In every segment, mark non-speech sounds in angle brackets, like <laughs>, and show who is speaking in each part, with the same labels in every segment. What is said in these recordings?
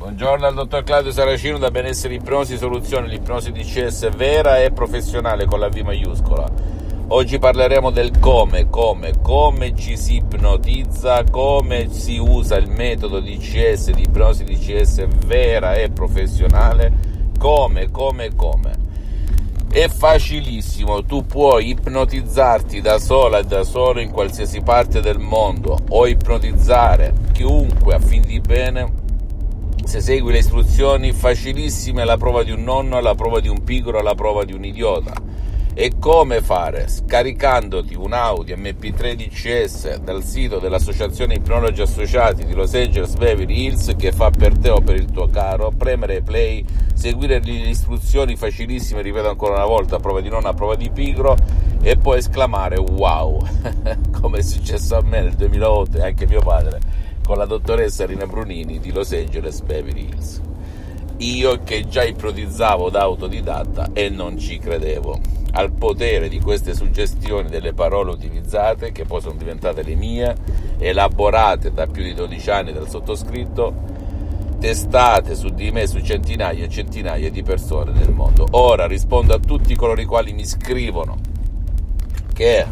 Speaker 1: Buongiorno al dottor Claudio Saracino da Benessere Ipnosi Soluzioni, l'ipnosi DCS vera e professionale con la V maiuscola. Oggi parleremo del come, come, come ci si ipnotizza, come si usa il metodo DCS, di ipnosi DCS vera e professionale, come, come, come. È facilissimo, tu puoi ipnotizzarti da sola e da solo in qualsiasi parte del mondo o ipnotizzare chiunque a fin di bene se segui le istruzioni facilissime la prova di un nonno, la prova di un pigro, la prova di un idiota. E come fare? Scaricandoti un Audi MP3 DCS dal sito dell'Associazione Ipnologi Associati di Los Angeles Beverly Hills che fa per te o per il tuo caro, premere play, seguire le istruzioni facilissime, ripeto ancora una volta, prova di nonno, a prova di pigro e poi esclamare wow, <laughs> come è successo a me nel 2008 e anche mio padre con la dottoressa Rina Brunini di Los Angeles Beverly Hills. Io che già ipnotizzavo da autodidatta e non ci credevo al potere di queste suggestioni delle parole utilizzate che poi sono diventate le mie, elaborate da più di 12 anni dal sottoscritto, testate su di me su centinaia e centinaia di persone nel mondo. Ora rispondo a tutti coloro i quali mi scrivono che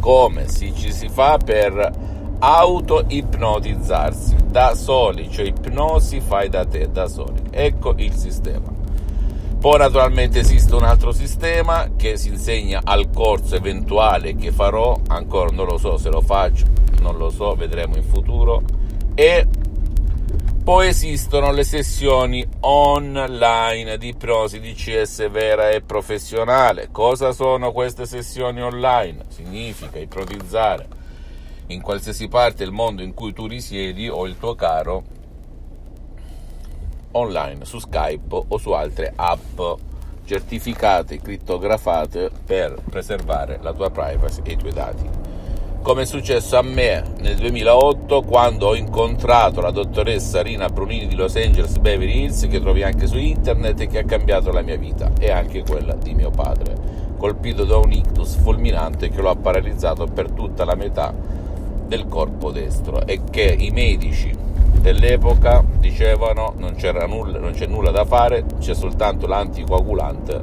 Speaker 1: come si, ci si fa per auto-ipnotizzarsi da soli, cioè ipnosi fai da te, da soli. Ecco il sistema. Poi naturalmente esiste un altro sistema che si insegna al corso eventuale che farò, ancora non lo so se lo faccio, non lo so, vedremo in futuro. E poi esistono le sessioni online di ipnosi di CS vera e professionale. Cosa sono queste sessioni online? Significa ipnotizzare in qualsiasi parte del mondo in cui tu risiedi o il tuo caro online su Skype o su altre app certificate, crittografate per preservare la tua privacy e i tuoi dati. Come è successo a me nel 2008 quando ho incontrato la dottoressa Rina Brunini di Los Angeles Beverly Hills che trovi anche su internet e che ha cambiato la mia vita e anche quella di mio padre, colpito da un ictus fulminante che lo ha paralizzato per tutta la metà del corpo destro e che i medici dell'epoca dicevano non, c'era nulla, non c'è nulla da fare, c'è soltanto l'anticoagulante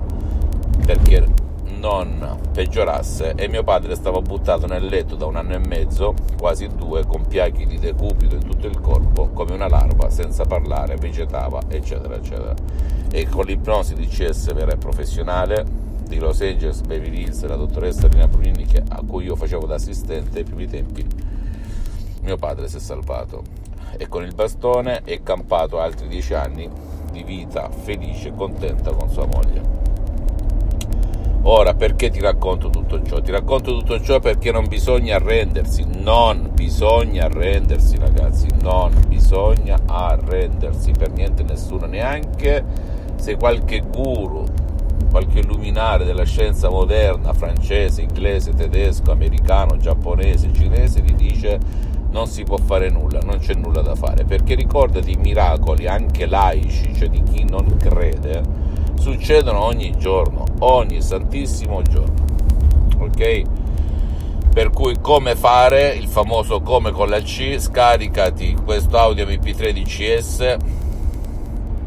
Speaker 1: perché non peggiorasse e mio padre stava buttato nel letto da un anno e mezzo, quasi due, con piaghi di decupito in tutto il corpo, come una larva, senza parlare, vegetava, eccetera, eccetera. E con l'ipnosi di CS vera e professionale di Los Angeles, Beverly Hills, la dottoressa Rina Brunini, a cui io facevo da assistente ai primi tempi, mio padre si è salvato e con il bastone è campato altri dieci anni di vita felice e contenta con sua moglie. Ora, perché ti racconto tutto ciò? Ti racconto tutto ciò perché non bisogna arrendersi, non bisogna arrendersi ragazzi, non bisogna arrendersi per niente nessuno, neanche se qualche guru, qualche luminare della scienza moderna, francese, inglese, tedesco, americano, giapponese, cinese, ti dice non si può fare nulla, non c'è nulla da fare, perché ricordati i miracoli anche laici, cioè di chi non crede, succedono ogni giorno, ogni santissimo giorno. Ok? Per cui come fare, il famoso come con la C, scaricati questo audio MP3 DCS,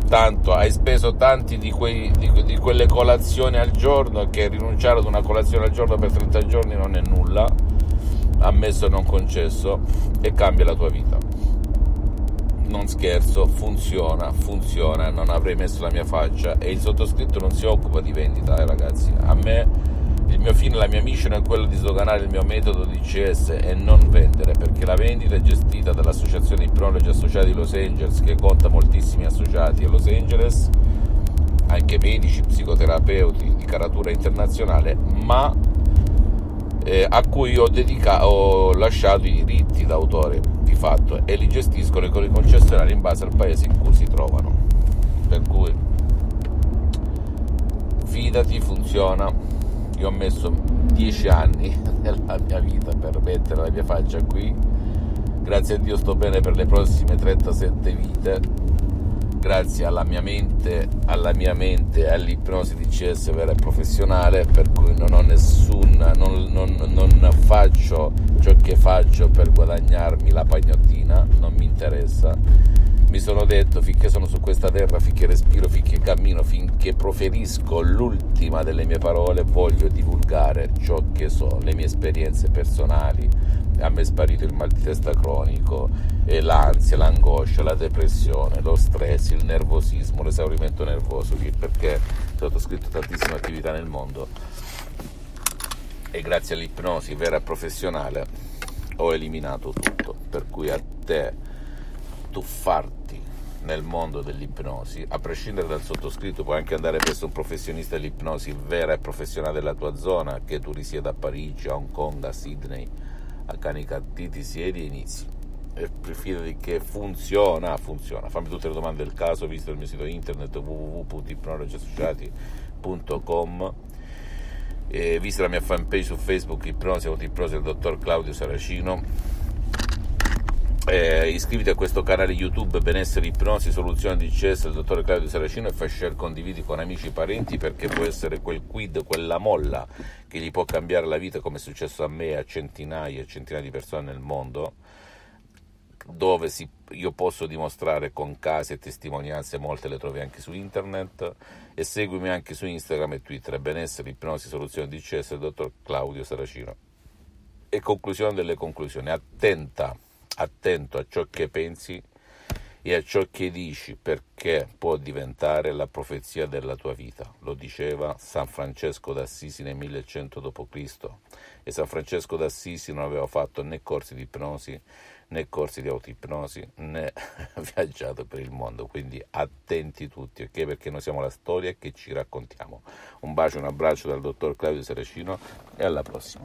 Speaker 1: tanto hai speso tanti di, quei, di, di quelle colazioni al giorno che rinunciare ad una colazione al giorno per 30 giorni non è nulla ammesso e non concesso, e cambia la tua vita. Non scherzo, funziona, funziona, non avrei messo la mia faccia e il sottoscritto non si occupa di vendita, eh, ragazzi. A me il mio fine, la mia mission è quello di sdoganare il mio metodo di CS e non vendere, perché la vendita è gestita dall'associazione Ipnologi Associati di Los Angeles, che conta moltissimi associati a Los Angeles, anche medici, psicoterapeuti di caratura internazionale, ma eh, a cui ho, dedicato, ho lasciato i diritti d'autore di fatto e li gestiscono con i concessionari in base al paese in cui si trovano. Per cui fidati, funziona. Io ho messo 10 anni <laughs> nella mia vita per mettere la mia faccia qui. Grazie a Dio sto bene per le prossime 37 vite grazie alla mia mente, alla mia mente all'ipnosi di CS vera e professionale, per cui non ho nessun, non, non, non faccio ciò che faccio per guadagnarmi la pagnottina, non mi interessa. Mi sono detto finché sono su questa terra, finché respiro, finché cammino, finché proferisco l'ultima delle mie parole, voglio divulgare ciò che so, le mie esperienze personali, a me è sparito il mal di testa cronico, l'ansia, l'angoscia, la depressione, lo stress, il nervosismo, l'esaurimento nervoso, perché ho sottoscritto tantissime attività nel mondo. E grazie all'ipnosi vera e professionale ho eliminato tutto, per cui a te tuffarti nel mondo dell'ipnosi, a prescindere dal sottoscritto, puoi anche andare presso un professionista dell'ipnosi vera e professionale della tua zona, che tu risieda a Parigi, a Hong Kong, a Sydney, a Canicattì, ti siedi e inizi. E fidati che funziona, funziona. Fammi tutte le domande del caso, visita il mio sito internet www.ipnologiassociati.com e visita la mia fanpage su Facebook Ipnosi Ipnosi del dottor Claudio Saracino eh, iscriviti a questo canale YouTube Benessere Ipnosi Soluzione di CS del dottor Claudio Saracino e fai share condividi con amici e parenti perché può essere quel quid, quella molla che gli può cambiare la vita come è successo a me e a centinaia e centinaia di persone nel mondo dove si, io posso dimostrare con casi e testimonianze, molte le trovi anche su internet e seguimi anche su Instagram e Twitter Benessere Ipnosi Soluzione di CS del dottor Claudio Saracino. E conclusione delle conclusioni attenta attento a ciò che pensi e a ciò che dici perché può diventare la profezia della tua vita. Lo diceva San Francesco d'Assisi nel 1100 d.C. e San Francesco d'Assisi non aveva fatto né corsi di ipnosi né corsi di autoipnosi né <laughs> viaggiato per il mondo, quindi attenti tutti, ok? Perché noi siamo la storia che ci raccontiamo. Un bacio, un abbraccio dal dottor Claudio Seracino e alla prossima.